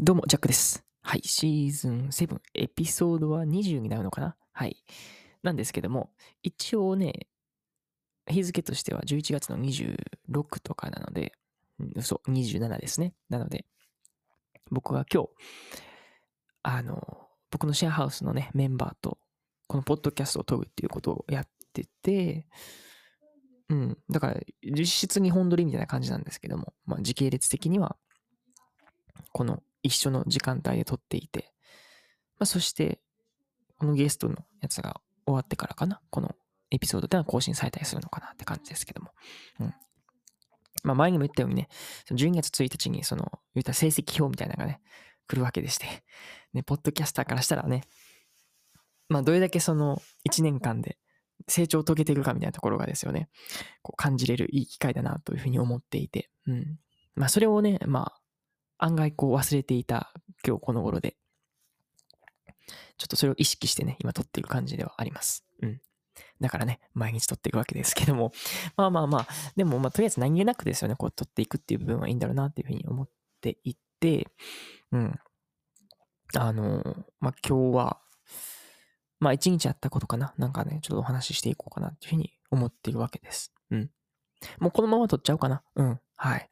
どうも、ジャックです。はい、シーズン7、エピソードは20になるのかな？はい。なんですけども、一応ね、日付としては11月の26とかなので、うん嘘、27ですね。なので、僕は今日、あの、僕のシェアハウスのね、メンバーと、このポッドキャストを撮るっていうことをやってて、うん、だから、実質日本撮りみたいな感じなんですけども、まあ、時系列的には、この一緒の時間帯で撮っていて、まあ、そして、このゲストのやつが終わってからかな、このエピソードってのは更新されたりするのかなって感じですけども。うん。まあ、前にも言ったようにね、その12月1日に、その、言った成績表みたいなのがね、来るわけでして、ね、ポッドキャスターからしたらね、まあ、どれだけその、1年間で成長を遂げているかみたいなところがですよね、こう感じれるいい機会だなというふうに思っていて、うん。まあ、それをね、まあ、案外こう忘れていた今日この頃で、ちょっとそれを意識してね、今撮っている感じではあります。うん。だからね、毎日撮っていくわけですけども、まあまあまあ、でもまあとりあえず何気なくですよね、こう撮っていくっていう部分はいいんだろうなっていうふうに思っていて、うん。あの、まあ今日は、まあ一日あったことかな、なんかね、ちょっとお話ししていこうかなっていうふうに思っているわけです。うん。もうこのまま撮っちゃおうかな。うん。はい。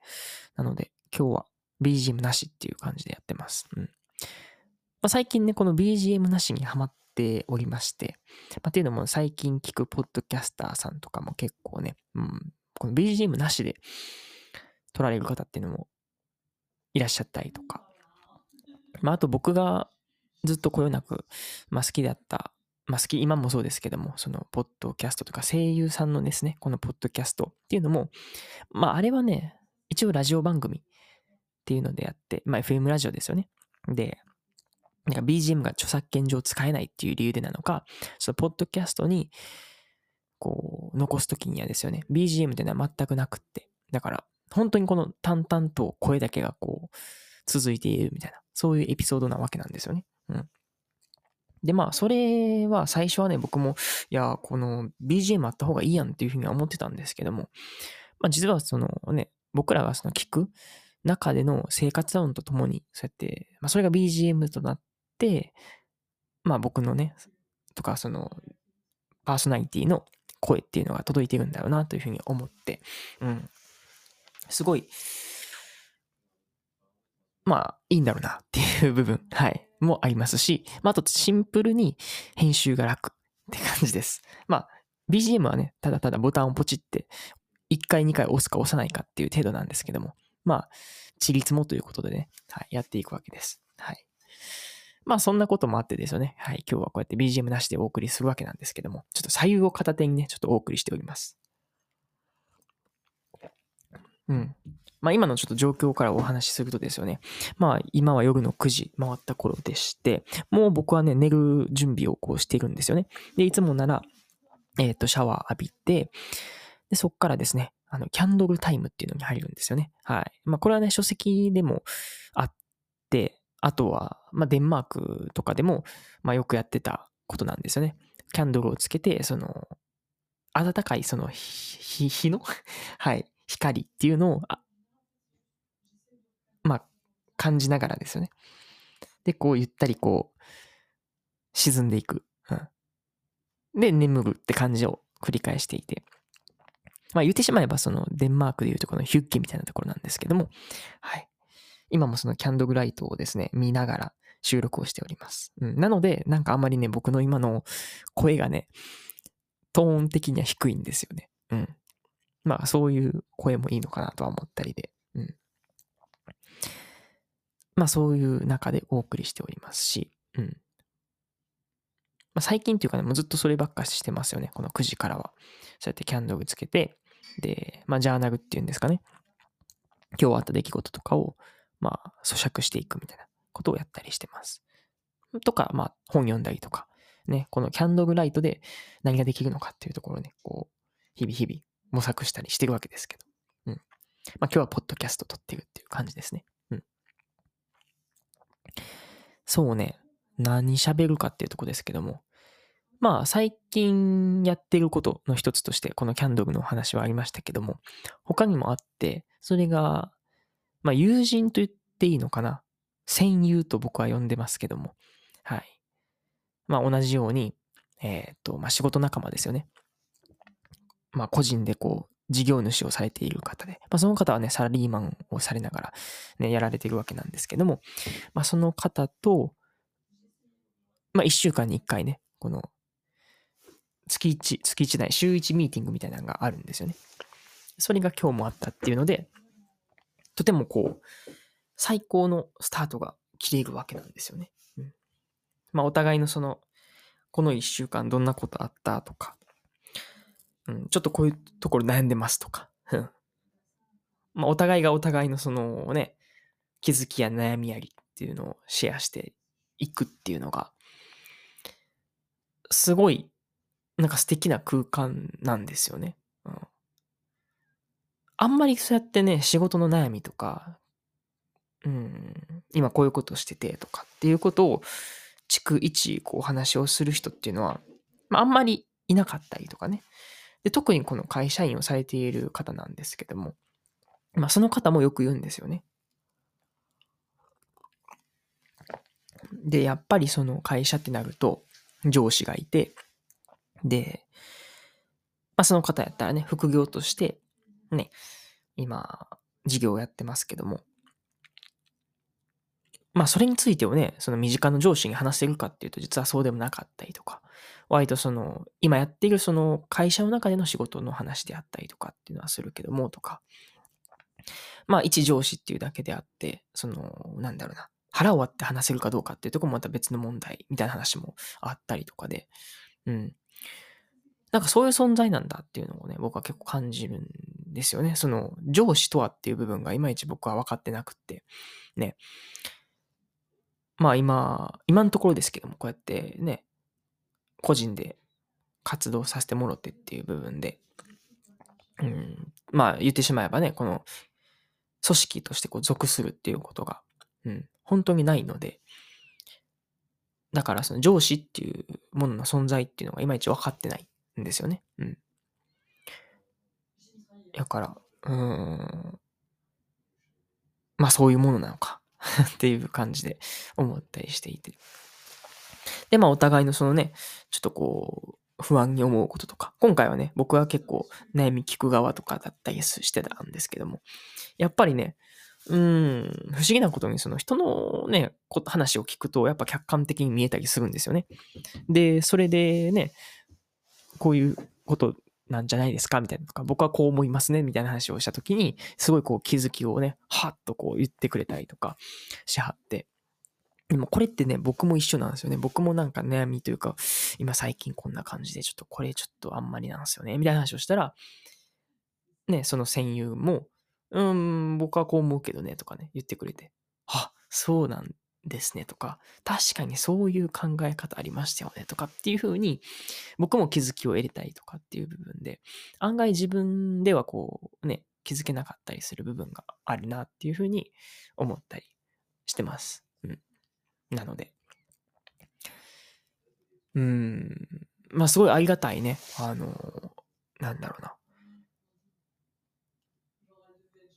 なので、今日は BGM なしっていう感じでやってます。うん。まあ、最近ね、この BGM なしにハマっておりまして、まあ、っていうのも最近聞くポッドキャスターさんとかも結構ね、うん、この BGM なしで撮られる方っていうのもいらっしゃったりとか、まあ、あと僕がずっとこよなく、まあ、好きだった、まあ、好き、今もそうですけども、その、ポッドキャストとか声優さんのですね、このポッドキャストっていうのも、まあ、あれはね、一応ラジオ番組っていうのでやって、まあ FM ラジオですよね。で、なんか BGM が著作権上使えないっていう理由でなのか、そのポッドキャストに、こう、残すときにはですよね、BGM っていうのは全くなくって。だから、本当にこの淡々と声だけがこう、続いているみたいな、そういうエピソードなわけなんですよね。うん。で、まあ、それは最初はね、僕も、いや、この BGM あった方がいいやんっていうふうには思ってたんですけども、まあ、実はそのね、僕らがその聞く中での生活音とともに、そうやって、まあ、それが BGM となって、まあ僕のね、とかその、パーソナリティの声っていうのが届いてるんだろうなというふうに思って、うん。すごい、まあいいんだろうなっていう部分、はい、もありますし、まああとシンプルに編集が楽って感じです。まあ BGM はね、ただただボタンをポチって、1回2回押すか押さないかっていう程度なんですけども、まあ、ちりつもということでね、はい、やっていくわけです。はい。まあ、そんなこともあってですよね。はい。今日はこうやって BGM なしでお送りするわけなんですけども、ちょっと左右を片手にね、ちょっとお送りしております。うん。まあ、今のちょっと状況からお話しするとですよね。まあ、今は夜の9時回った頃でして、もう僕はね、寝る準備をこうしているんですよね。で、いつもなら、えっ、と、シャワー浴びて、で、そっからですね、あの、キャンドルタイムっていうのに入るんですよね。はい。まあ、これはね、書籍でもあって、あとは、まあ、デンマークとかでも、まあ、よくやってたことなんですよね。キャンドルをつけて、その、暖かい、その、ひ、日の？はい、光っていうのを、あまあ、感じながらですよね。で、こう、ゆったりこう、沈んでいく。うん。で、眠るって感じを繰り返していて。まあ言ってしまえばそのデンマークでいうとこのヒュッケみたいなところなんですけども、はい。今もそのキャンドルライトをですね、見ながら収録をしております。うん、なので、なんかあまりね、僕の今の声がね、トーン的には低いんですよね。うん。まあそういう声もいいのかなとは思ったりで、うん。まあそういう中でお送りしておりますし、うん。ま、最近っていうかね、もうずっとそればっかしてますよね。この9時からは。そうやってキャンドルつけて、で、まあ、ジャーナルっていうんですかね。今日あった出来事とかを、まあ、咀嚼していくみたいなことをやったりしてます。とか、まあ、本読んだりとか、ね、このキャンドルライトで何ができるのかっていうところをね、こう、日々日々模索したりしてるわけですけど。うん。まあ、今日はポッドキャスト撮ってるっていう感じですね。うん。そうね、何喋るかっていうとこですけども、まあ最近やってることの一つとしてこのキャンドルのお話はありましたけども、他にもあって、それが、まあ友人と言っていいのかな？戦友と僕は呼んでますけども、はい。まあ同じように、えっ、と、まあ仕事仲間ですよね。まあ個人でこう、事業主をされている方で、まあその方はね、サラリーマンをされながらね、やられているわけなんですけども、まあその方と、まあ一週間に一回ね、この、月1、月1内、週1ミーティングみたいなのがあるんですよね。それが今日もあったっていうので、とてもこう、最高のスタートが切れるわけなんですよね。うん、まあ、お互いのその、この一週間どんなことあったとか、うん、ちょっとこういうところ悩んでますとか、まあ、お互いがお互いのそのね、気づきや悩みやりっていうのをシェアしていくっていうのが、すごい、なんか素敵な空間なんですよね。うん、あんまりそうやってね、仕事の悩みとか、うん、今こういうことをしててとかっていうことを、逐一こうお話をする人っていうのは、まあ、あんまりいなかったりとかね。で、特にこの会社員をされている方なんですけども、まあその方もよく言うんですよね。で、やっぱりその会社ってなると、上司がいて、で、まあその方やったらね、副業として、ね、今、事業をやってますけども、まあそれについてをね、その身近な上司に話せるかっていうと実はそうでもなかったりとか、割とその、今やっているその会社の中での仕事の話であったりとかっていうのはするけどもとか、まあ一上司っていうだけであって、その、なんだろうな、腹を割って話せるかどうかっていうとこもまた別の問題みたいな話もあったりとかで、うん。なんかそういう存在なんだっていうのをね、僕は結構感じるんですよね。その上司とはっていう部分がいまいち僕は分かってなくって、ね。まあ今、今のところですけども、こうやってね、個人で活動させてもろってっていう部分で、うん、まあ言ってしまえばね、この組織としてこう属するっていうことが、うん、本当にないので、だからその上司っていうものの存在っていうのがいまいち分かってない。んですよね。うん。だから、うーん。まあそういうものなのか っていう感じで思ったりしていて。で、まあお互いのそのね、ちょっとこう、不安に思うこととか、今回はね、僕は結構悩み聞く側とかだったりしてたんですけども、やっぱりね、うん、不思議なことにその人のね、話を聞くとやっぱ客観的に見えたりするんですよね。で、それでね、こういうことなんじゃないですか？みたいなとか、僕はこう思いますね？みたいな話をしたときに、すごいこう気づきをね、はっとこう言ってくれたりとかしはって。でもこれってね、僕も一緒なんですよね。僕もなんか悩みというか、今最近こんな感じで、ちょっとこれちょっとあんまりなんですよね。みたいな話をしたら、ね、その戦友も、うん、僕はこう思うけどね、とかね、言ってくれて、あ、そうなんですねとか、確かにそういう考え方ありましたよねとかっていうふうに、僕も気づきを得れたりとかっていう部分で、案外自分ではこうね、気づけなかったりする部分があるなっていうふうに思ったりしてます。うん。なので。うん。まあすごいありがたいね。あの、なんだろうな。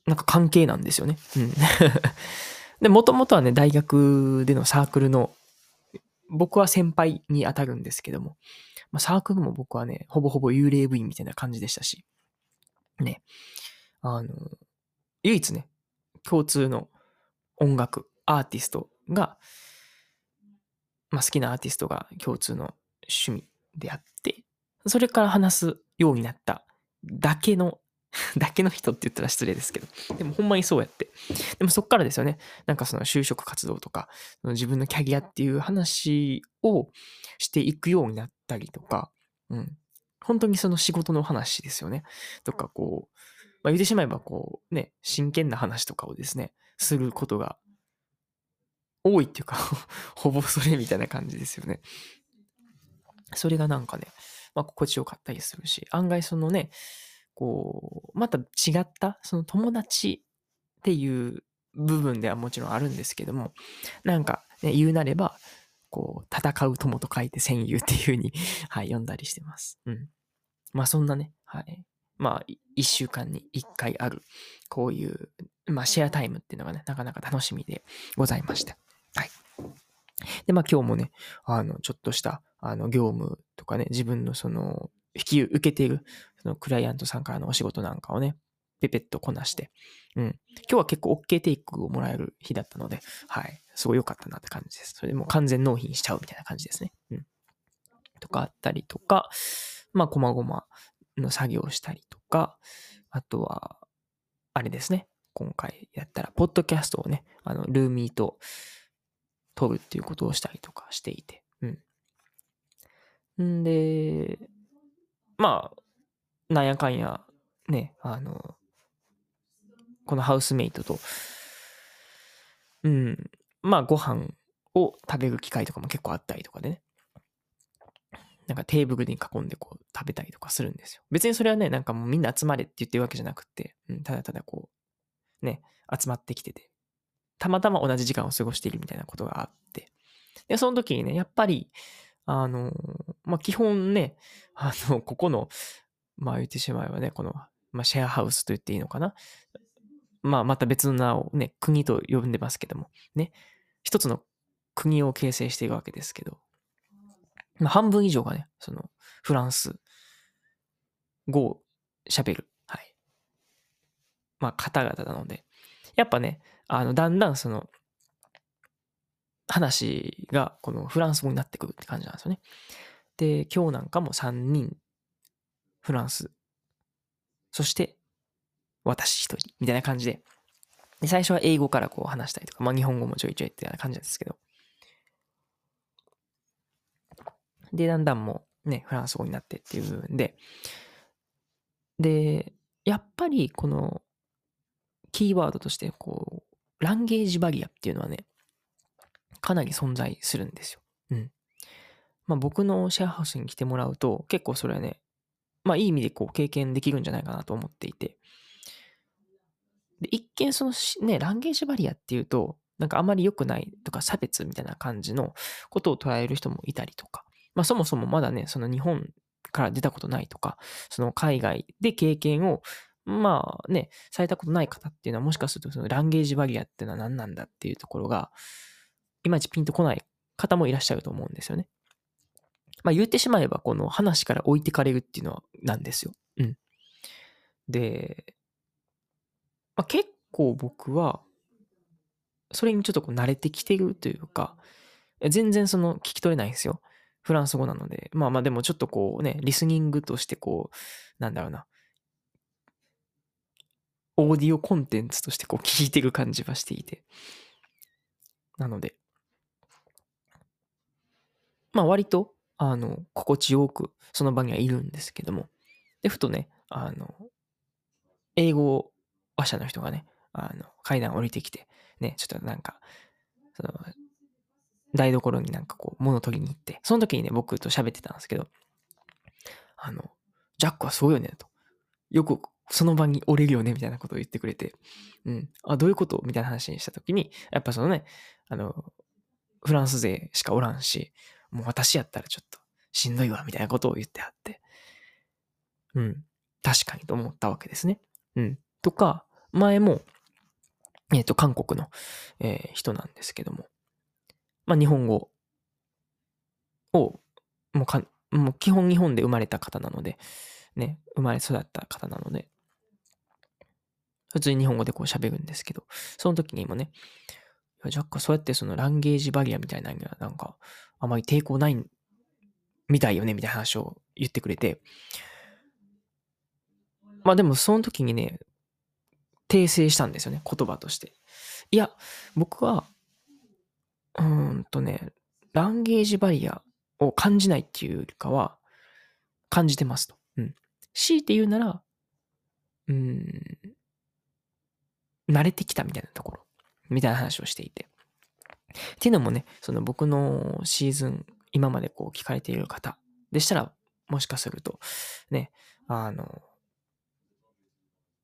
なんか関係なんですよね。うん。で、もともとはね、大学でのサークルの、僕は先輩に当たるんですけども、まあ、サークルも僕はね、ほぼほぼ幽霊部員みたいな感じでしたし、ね、あの、唯一ね、共通の音楽、アーティストが、まあ、好きなアーティストが共通の趣味であって、それから話すようになっただけの だけの人って言ったら失礼ですけど。でもほんまにそうやって。でもそっからですよね。なんかその就職活動とか、自分のキャリアっていう話をしていくようになったりとか、うん。本当にその仕事の話ですよね。とかこう、まあ言ってしまえばこう、ね、真剣な話とかをですね、することが多いっていうか ほぼそれみたいな感じですよね。それがなんかね、まあ心地よかったりするし、案外そのね、こう、また違った、その友達っていう部分ではもちろんあるんですけども、なんか、ね、言うなれば、こう、戦う友と書いて戦友っていう風に はい、読んだりしてます。うん。まあそんなね、はい。まあ、1週間に1回ある、こういう、まあ、シェアタイムっていうのがね、なかなか楽しみでございました。はい。で、まあ今日もね、あの、ちょっとした、あの、業務とかね、自分のその、引き受けている、そのクライアントさんからのお仕事なんかをね、ペペッとこなして、うん。今日は結構 OK テイクをもらえる日だったので、はい。すごい良かったなって感じです。それでもう完全納品しちゃうみたいな感じですね。うん。とかあったりとか、まあ、こまごまの作業をしたりとか、あとは、あれですね。今回やったら、ポッドキャストをね、あの、ルーミーと撮るっていうことをしたりとかしていて、うん。んで、まあ、なんやかんや、ね、あの、このハウスメイトと、うん、まあご飯を食べる機会とかも結構あったりとかでね。なんかテーブルに囲んでこう食べたりとかするんですよ。別にそれはね、なんかもうみんな集まれって言ってるわけじゃなくて、うん、ただただこう、ね、集まってきてて、たまたま同じ時間を過ごしているみたいなことがあって、で、その時にね、やっぱり、あの、まあ、基本ね、あの、ここの、まあ言ってしまえばね、この、まあ、シェアハウスと言っていいのかな。まあ、また別の名をね、国と呼んでますけども、ね、一つの国を形成しているわけですけど、まあ、半分以上がね、その、フランス語を喋る、はい。まあ、方々なので、やっぱね、あの、だんだんその、話がこのフランス語になってくるって感じなんですよね。で、今日なんかも3人、フランス、そして私一人、みたいな感じで、で、最初は英語からこう話したりとか、まあ日本語もちょいちょいって感じなんですけど、で、だんだんもうね、フランス語になってっていう部分で、で、やっぱりこのキーワードとして、こう、ランゲージバリアっていうのはね、かなり存在するんですよ。うん。まあ僕のシェアハウスに来てもらうと、結構それはね、まあいい意味でこう経験できるんじゃないかなと思っていて、で一見そのね、ランゲージバリアっていうと、なんかあまり良くないとか差別みたいな感じのことを捉える人もいたりとか、まあそもそもまだね、その日本から出たことないとか、その海外で経験を、まあね、されたことない方っていうのはもしかするとそのランゲージバリアっていうのは何なんだっていうところが、いまいちピンとこない方もいらっしゃると思うんですよね。まあ言ってしまえばこの話から置いてかれるっていうのはなんですよ。うん。で、まあ、結構僕は、それにちょっとこう慣れてきてるというか、全然その聞き取れないんですよ。フランス語なので。まあまあでもちょっとこうね、リスニングとしてこう、なんだろうな。オーディオコンテンツとしてこう聞いてる感じはしていて。なので、まあ割と、あの、心地よくその場にはいるんですけども。で、ふとね、あの、英語話者の人がね、あの、階段降りてきて、ね、ちょっとなんか、その、台所になんかこう、物取りに行って、その時にね、僕と喋ってたんですけど、あの、ジャックはそうよね、と。よくその場に折れるよね、みたいなことを言ってくれて、うん。あ、どういうこと？みたいな話にした時に、やっぱそのね、あの、フランス勢しかおらんし、もう私やったらちょっとしんどいわ、みたいなことを言ってあって、うん。確かにと思ったわけですね。うん。とか、前も、えっ、ー、と、韓国の、えー、人なんですけども、まあ、日本語を、もうか、もう基本日本で生まれた方なので、ね、生まれ育った方なので、普通に日本語でこう喋るんですけど、その時にもね、若干そうやってそのランゲージバリアみたいなのにはなんかあまり抵抗ないみたいよねみたいな話を言ってくれて、まあでもその時にね、訂正したんですよね、言葉として。いや、僕は、うーんとね、ランゲージバリアを感じないっていうよりかは、感じてますと。うん。強いて言うなら、うん、慣れてきたみたいなところ、みたいな話をしていて。っていうのもね、その僕のシーズン、今までこう聞かれている方でしたら、もしかすると、ね、あの、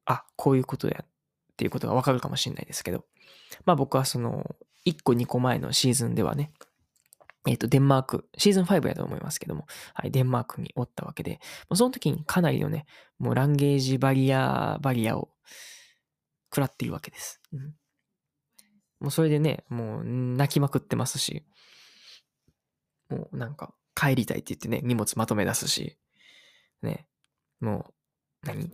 あ、こういうことやっていうことがわかるかもしれないですけど、まあ僕はその、1個2個前のシーズンではね、えっ、と、デンマーク、シーズン5やと思いますけども、はい、デンマークにおったわけで、その時にかなりのね、もう language barrier、barrier を食らっているわけです。うん、もうそれでね、もう泣きまくってますし、もうなんか帰りたいって言ってね、荷物まとめ出すし、ね、もう何、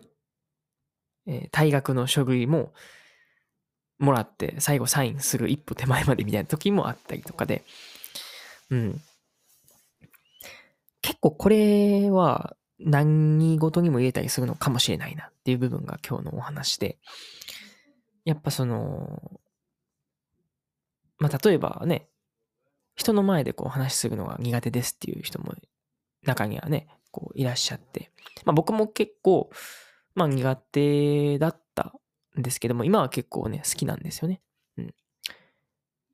えー、退学の書類ももらって最後サインする一歩手前までみたいな時もあったりとかで、うん。結構これは何事にも言えたりするのかもしれないなっていう部分が今日のお話で、やっぱその、まあ、例えばね、人の前でこう話するのが苦手ですっていう人も中にはね、こういらっしゃって、まあ僕も結構、まあ苦手だったんですけども、今は結構ね、好きなんですよね。うん。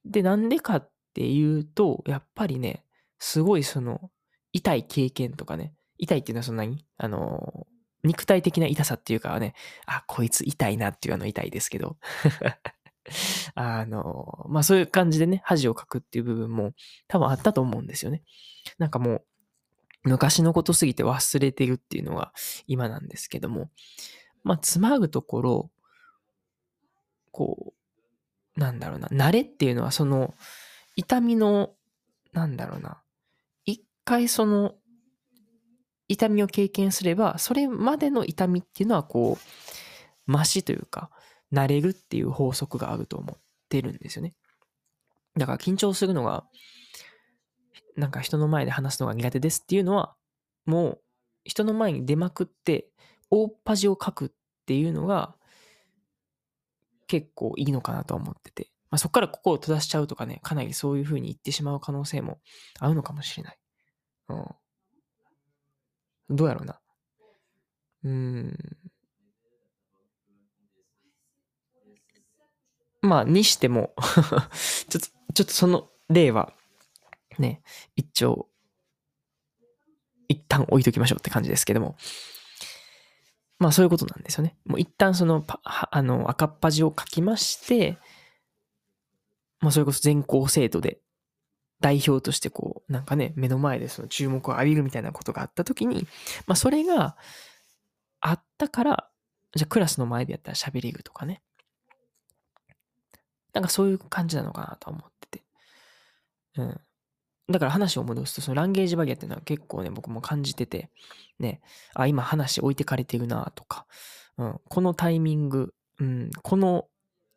で、なんでかっていうと、やっぱりね、すごいその、痛い経験とかね、痛いっていうのはそんなに、あの、肉体的な痛さっていうかはね、あ、こいつ痛いなっていうあの痛いですけど。あの、まあそういう感じでね、恥をかくっていう部分も多分あったと思うんですよね。なんかもう、昔のことすぎて忘れてるっていうのが今なんですけども、まあ、つまぐところ、こう、なんだろうな、慣れっていうのはその、痛みの、なんだろうな、一回その、痛みを経験すれば、それまでの痛みっていうのはこう、マシというか、慣れるっていう法則があると思ってるんですよね。だから緊張するのが、なんか人の前で話すのが苦手ですっていうのは、もう人の前に出まくって、大っ端を書くっていうのが、結構いいのかなと思ってて。まあ、そこからここを閉ざしちゃうとかね、かなりそういう風に言ってしまう可能性もあるのかもしれない。うん。どうやろうな。うーん。まあ、にしても ちょっと、ちょっとその例は、ね、一丁、一旦置いときましょうって感じですけども。まあそういうことなんですよね。もう一旦そのあの赤っ端を書きまして、まあそれこそ全校生徒で代表としてこう、なんかね、目の前でその注目を浴びるみたいなことがあったときに、まあそれがあったから、じゃあクラスの前でやったら喋りるとかね。なんかそういう感じなのかなと思ってて。うん。だから話を戻すと、そのランゲージバリアっていうのは結構ね、僕も感じてて、ね、あ、今話置いてかれてるなとか、うん、このタイミング、うん、この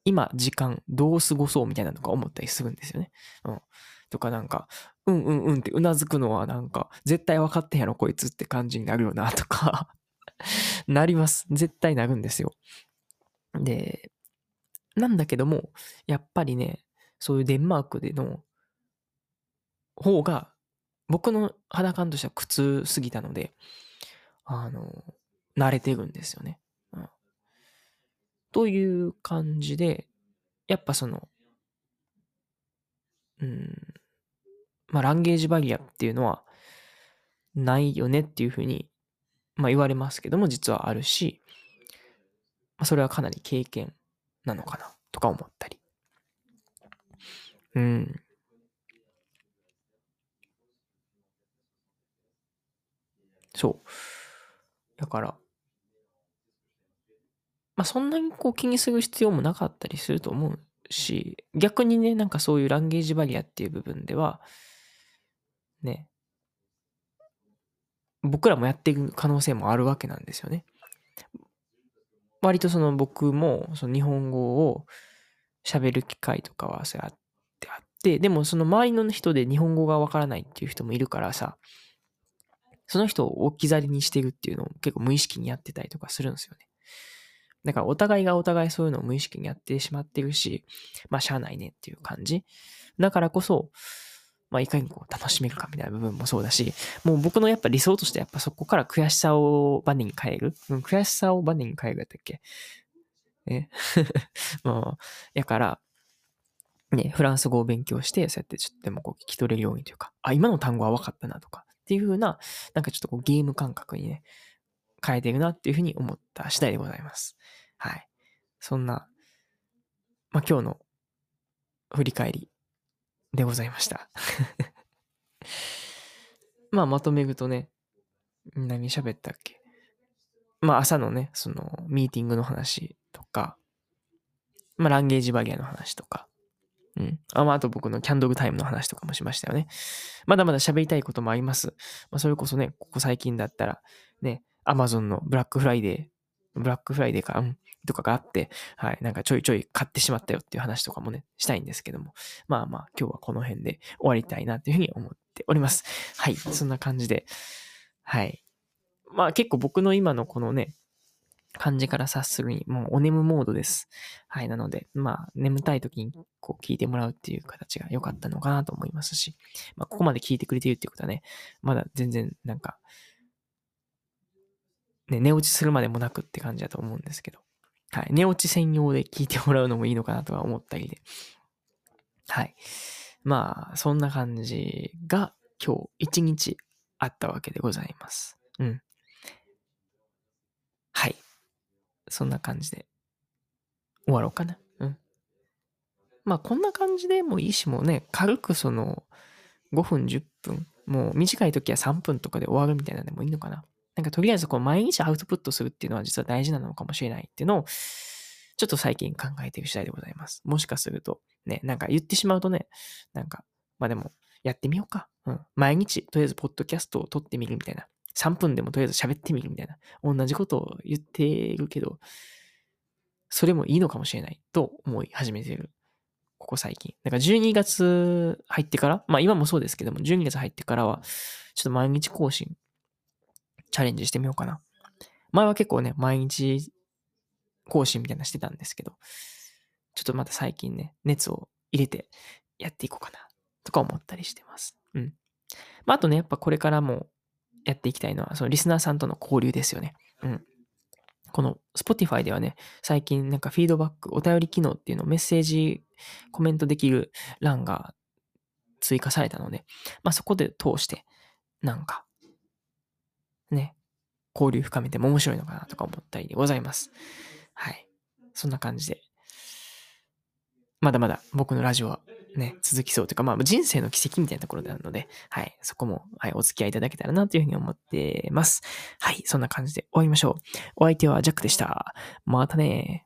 今時間どう過ごそうみたいなのが思ったりするんですよね。うん。とかなんか、うんうんうんってうなずくのはなんか、絶対分かってんやろこいつって感じになるよなとか なります。絶対なるんですよ。で、なんだけども、やっぱりね、そういうデンマークでの方が、僕の肌感としては苦痛すぎたので、あの、慣れてるんですよね。うん。という感じで、やっぱその、うん、まあ、ランゲージバリアっていうのは、ないよねっていうふうに、まあ言われますけども、実はあるし、まあ、それはかなり経験なのかな、とか思ったり。うん。そう。だから、まあそんなにこう気にする必要もなかったりすると思うし、逆にね、なんかそういうランゲージバリアっていう部分では、ね、僕らもやっていく可能性もあるわけなんですよね。割とその僕もその日本語を喋る機会とかはそうやってあって、でもその周りの人で日本語がわからないっていう人もいるからさ、その人を置き去りにしてるっていうのを結構無意識にやってたりとかするんですよね。だからお互いがお互いそういうのを無意識にやってしまってるし、まあしゃあないねっていう感じ。だからこそ、まあいかにこう楽しめるかみたいな部分もそうだし、もう僕のやっぱ理想としてやっぱそこから悔しさをバネに変える？うん、悔しさをバネに変えるやったっけ？え？まあ、やから、ね、フランス語を勉強して、そうやってちょっとでもこう聞き取れるようにというか、あ、今の単語は分かったなとか、っていう風な、なんかちょっとこうゲーム感覚にね、変えているなっていう風に思った次第でございます。はい。そんな、まあ、今日の振り返りでございました。まあ、まとめるとね、何喋ったっけ？まあ、朝のね、その、ミーティングの話とか、まあ、ランゲージバリアの話とか、うん。あ、まあ、あと僕のキャンドルタイムの話とかもしましたよね。まだまだ喋りたいこともあります。まあ、それこそね、ここ最近だったら、ね、アマゾンのブラックフライデー、ブラックフライデーか、うん、とかがあって、はい、なんかちょいちょい買ってしまったよっていう話とかもね、したいんですけども、まあまあ、今日はこの辺で終わりたいなというふうに思っております。はい、そんな感じで、はい。まあ結構僕の今のこのね、感じから察するに、もうお眠モードです。はい。なので、まあ、眠たい時にこう聞いてもらうっていう形が良かったのかなと思いますし、まあ、ここまで聞いてくれているっていうことはね、まだ全然なんか、ね、寝落ちするまでもなくって感じだと思うんですけど、はい。寝落ち専用で聞いてもらうのもいいのかなとは思ったりで、はい。まあ、そんな感じが今日一日あったわけでございます。うん。はい。そんな感じで終わろうかな。うん。まあこんな感じでもいいしもね、軽くその5分10分、もう短い時は3分とかで終わるみたいなのでもいいのかな。なんかとりあえずこう毎日アウトプットするっていうのは実は大事なのかもしれないっていうのをちょっと最近考えている次第でございます。もしかするとね、なんか言ってしまうとね、なんかまあでもやってみようか。うん。毎日とりあえずポッドキャストを撮ってみるみたいな。3分でもとりあえず喋ってみるみたいな。同じことを言ってるけど、それもいいのかもしれないと思い始めてる。ここ最近。だから12月入ってから、まあ今もそうですけども、12月入ってからは、ちょっと毎日更新、チャレンジしてみようかな。前は結構ね、毎日更新みたいなしてたんですけど、ちょっとまた最近ね、熱を入れてやっていこうかな、とか思ったりしてます。うん。まああとね、やっぱこれからもやっていきたいのは、そのリスナーさんとの交流ですよね。うん。この Spotify ではね、最近なんかフィードバック、お便り機能っていうのをメッセージ、コメントできる欄が追加されたので、まあそこで通して、なんか、ね、交流深めても面白いのかなとか思ったりでございます。はい。そんな感じで、まだまだ僕のラジオはね、続きそうというか、まあ人生の奇跡みたいなところであるので、はい、そこも、はい、お付き合いいただけたらなというふうに思ってます。はい、そんな感じで終わりましょう。お相手はジャックでした。またね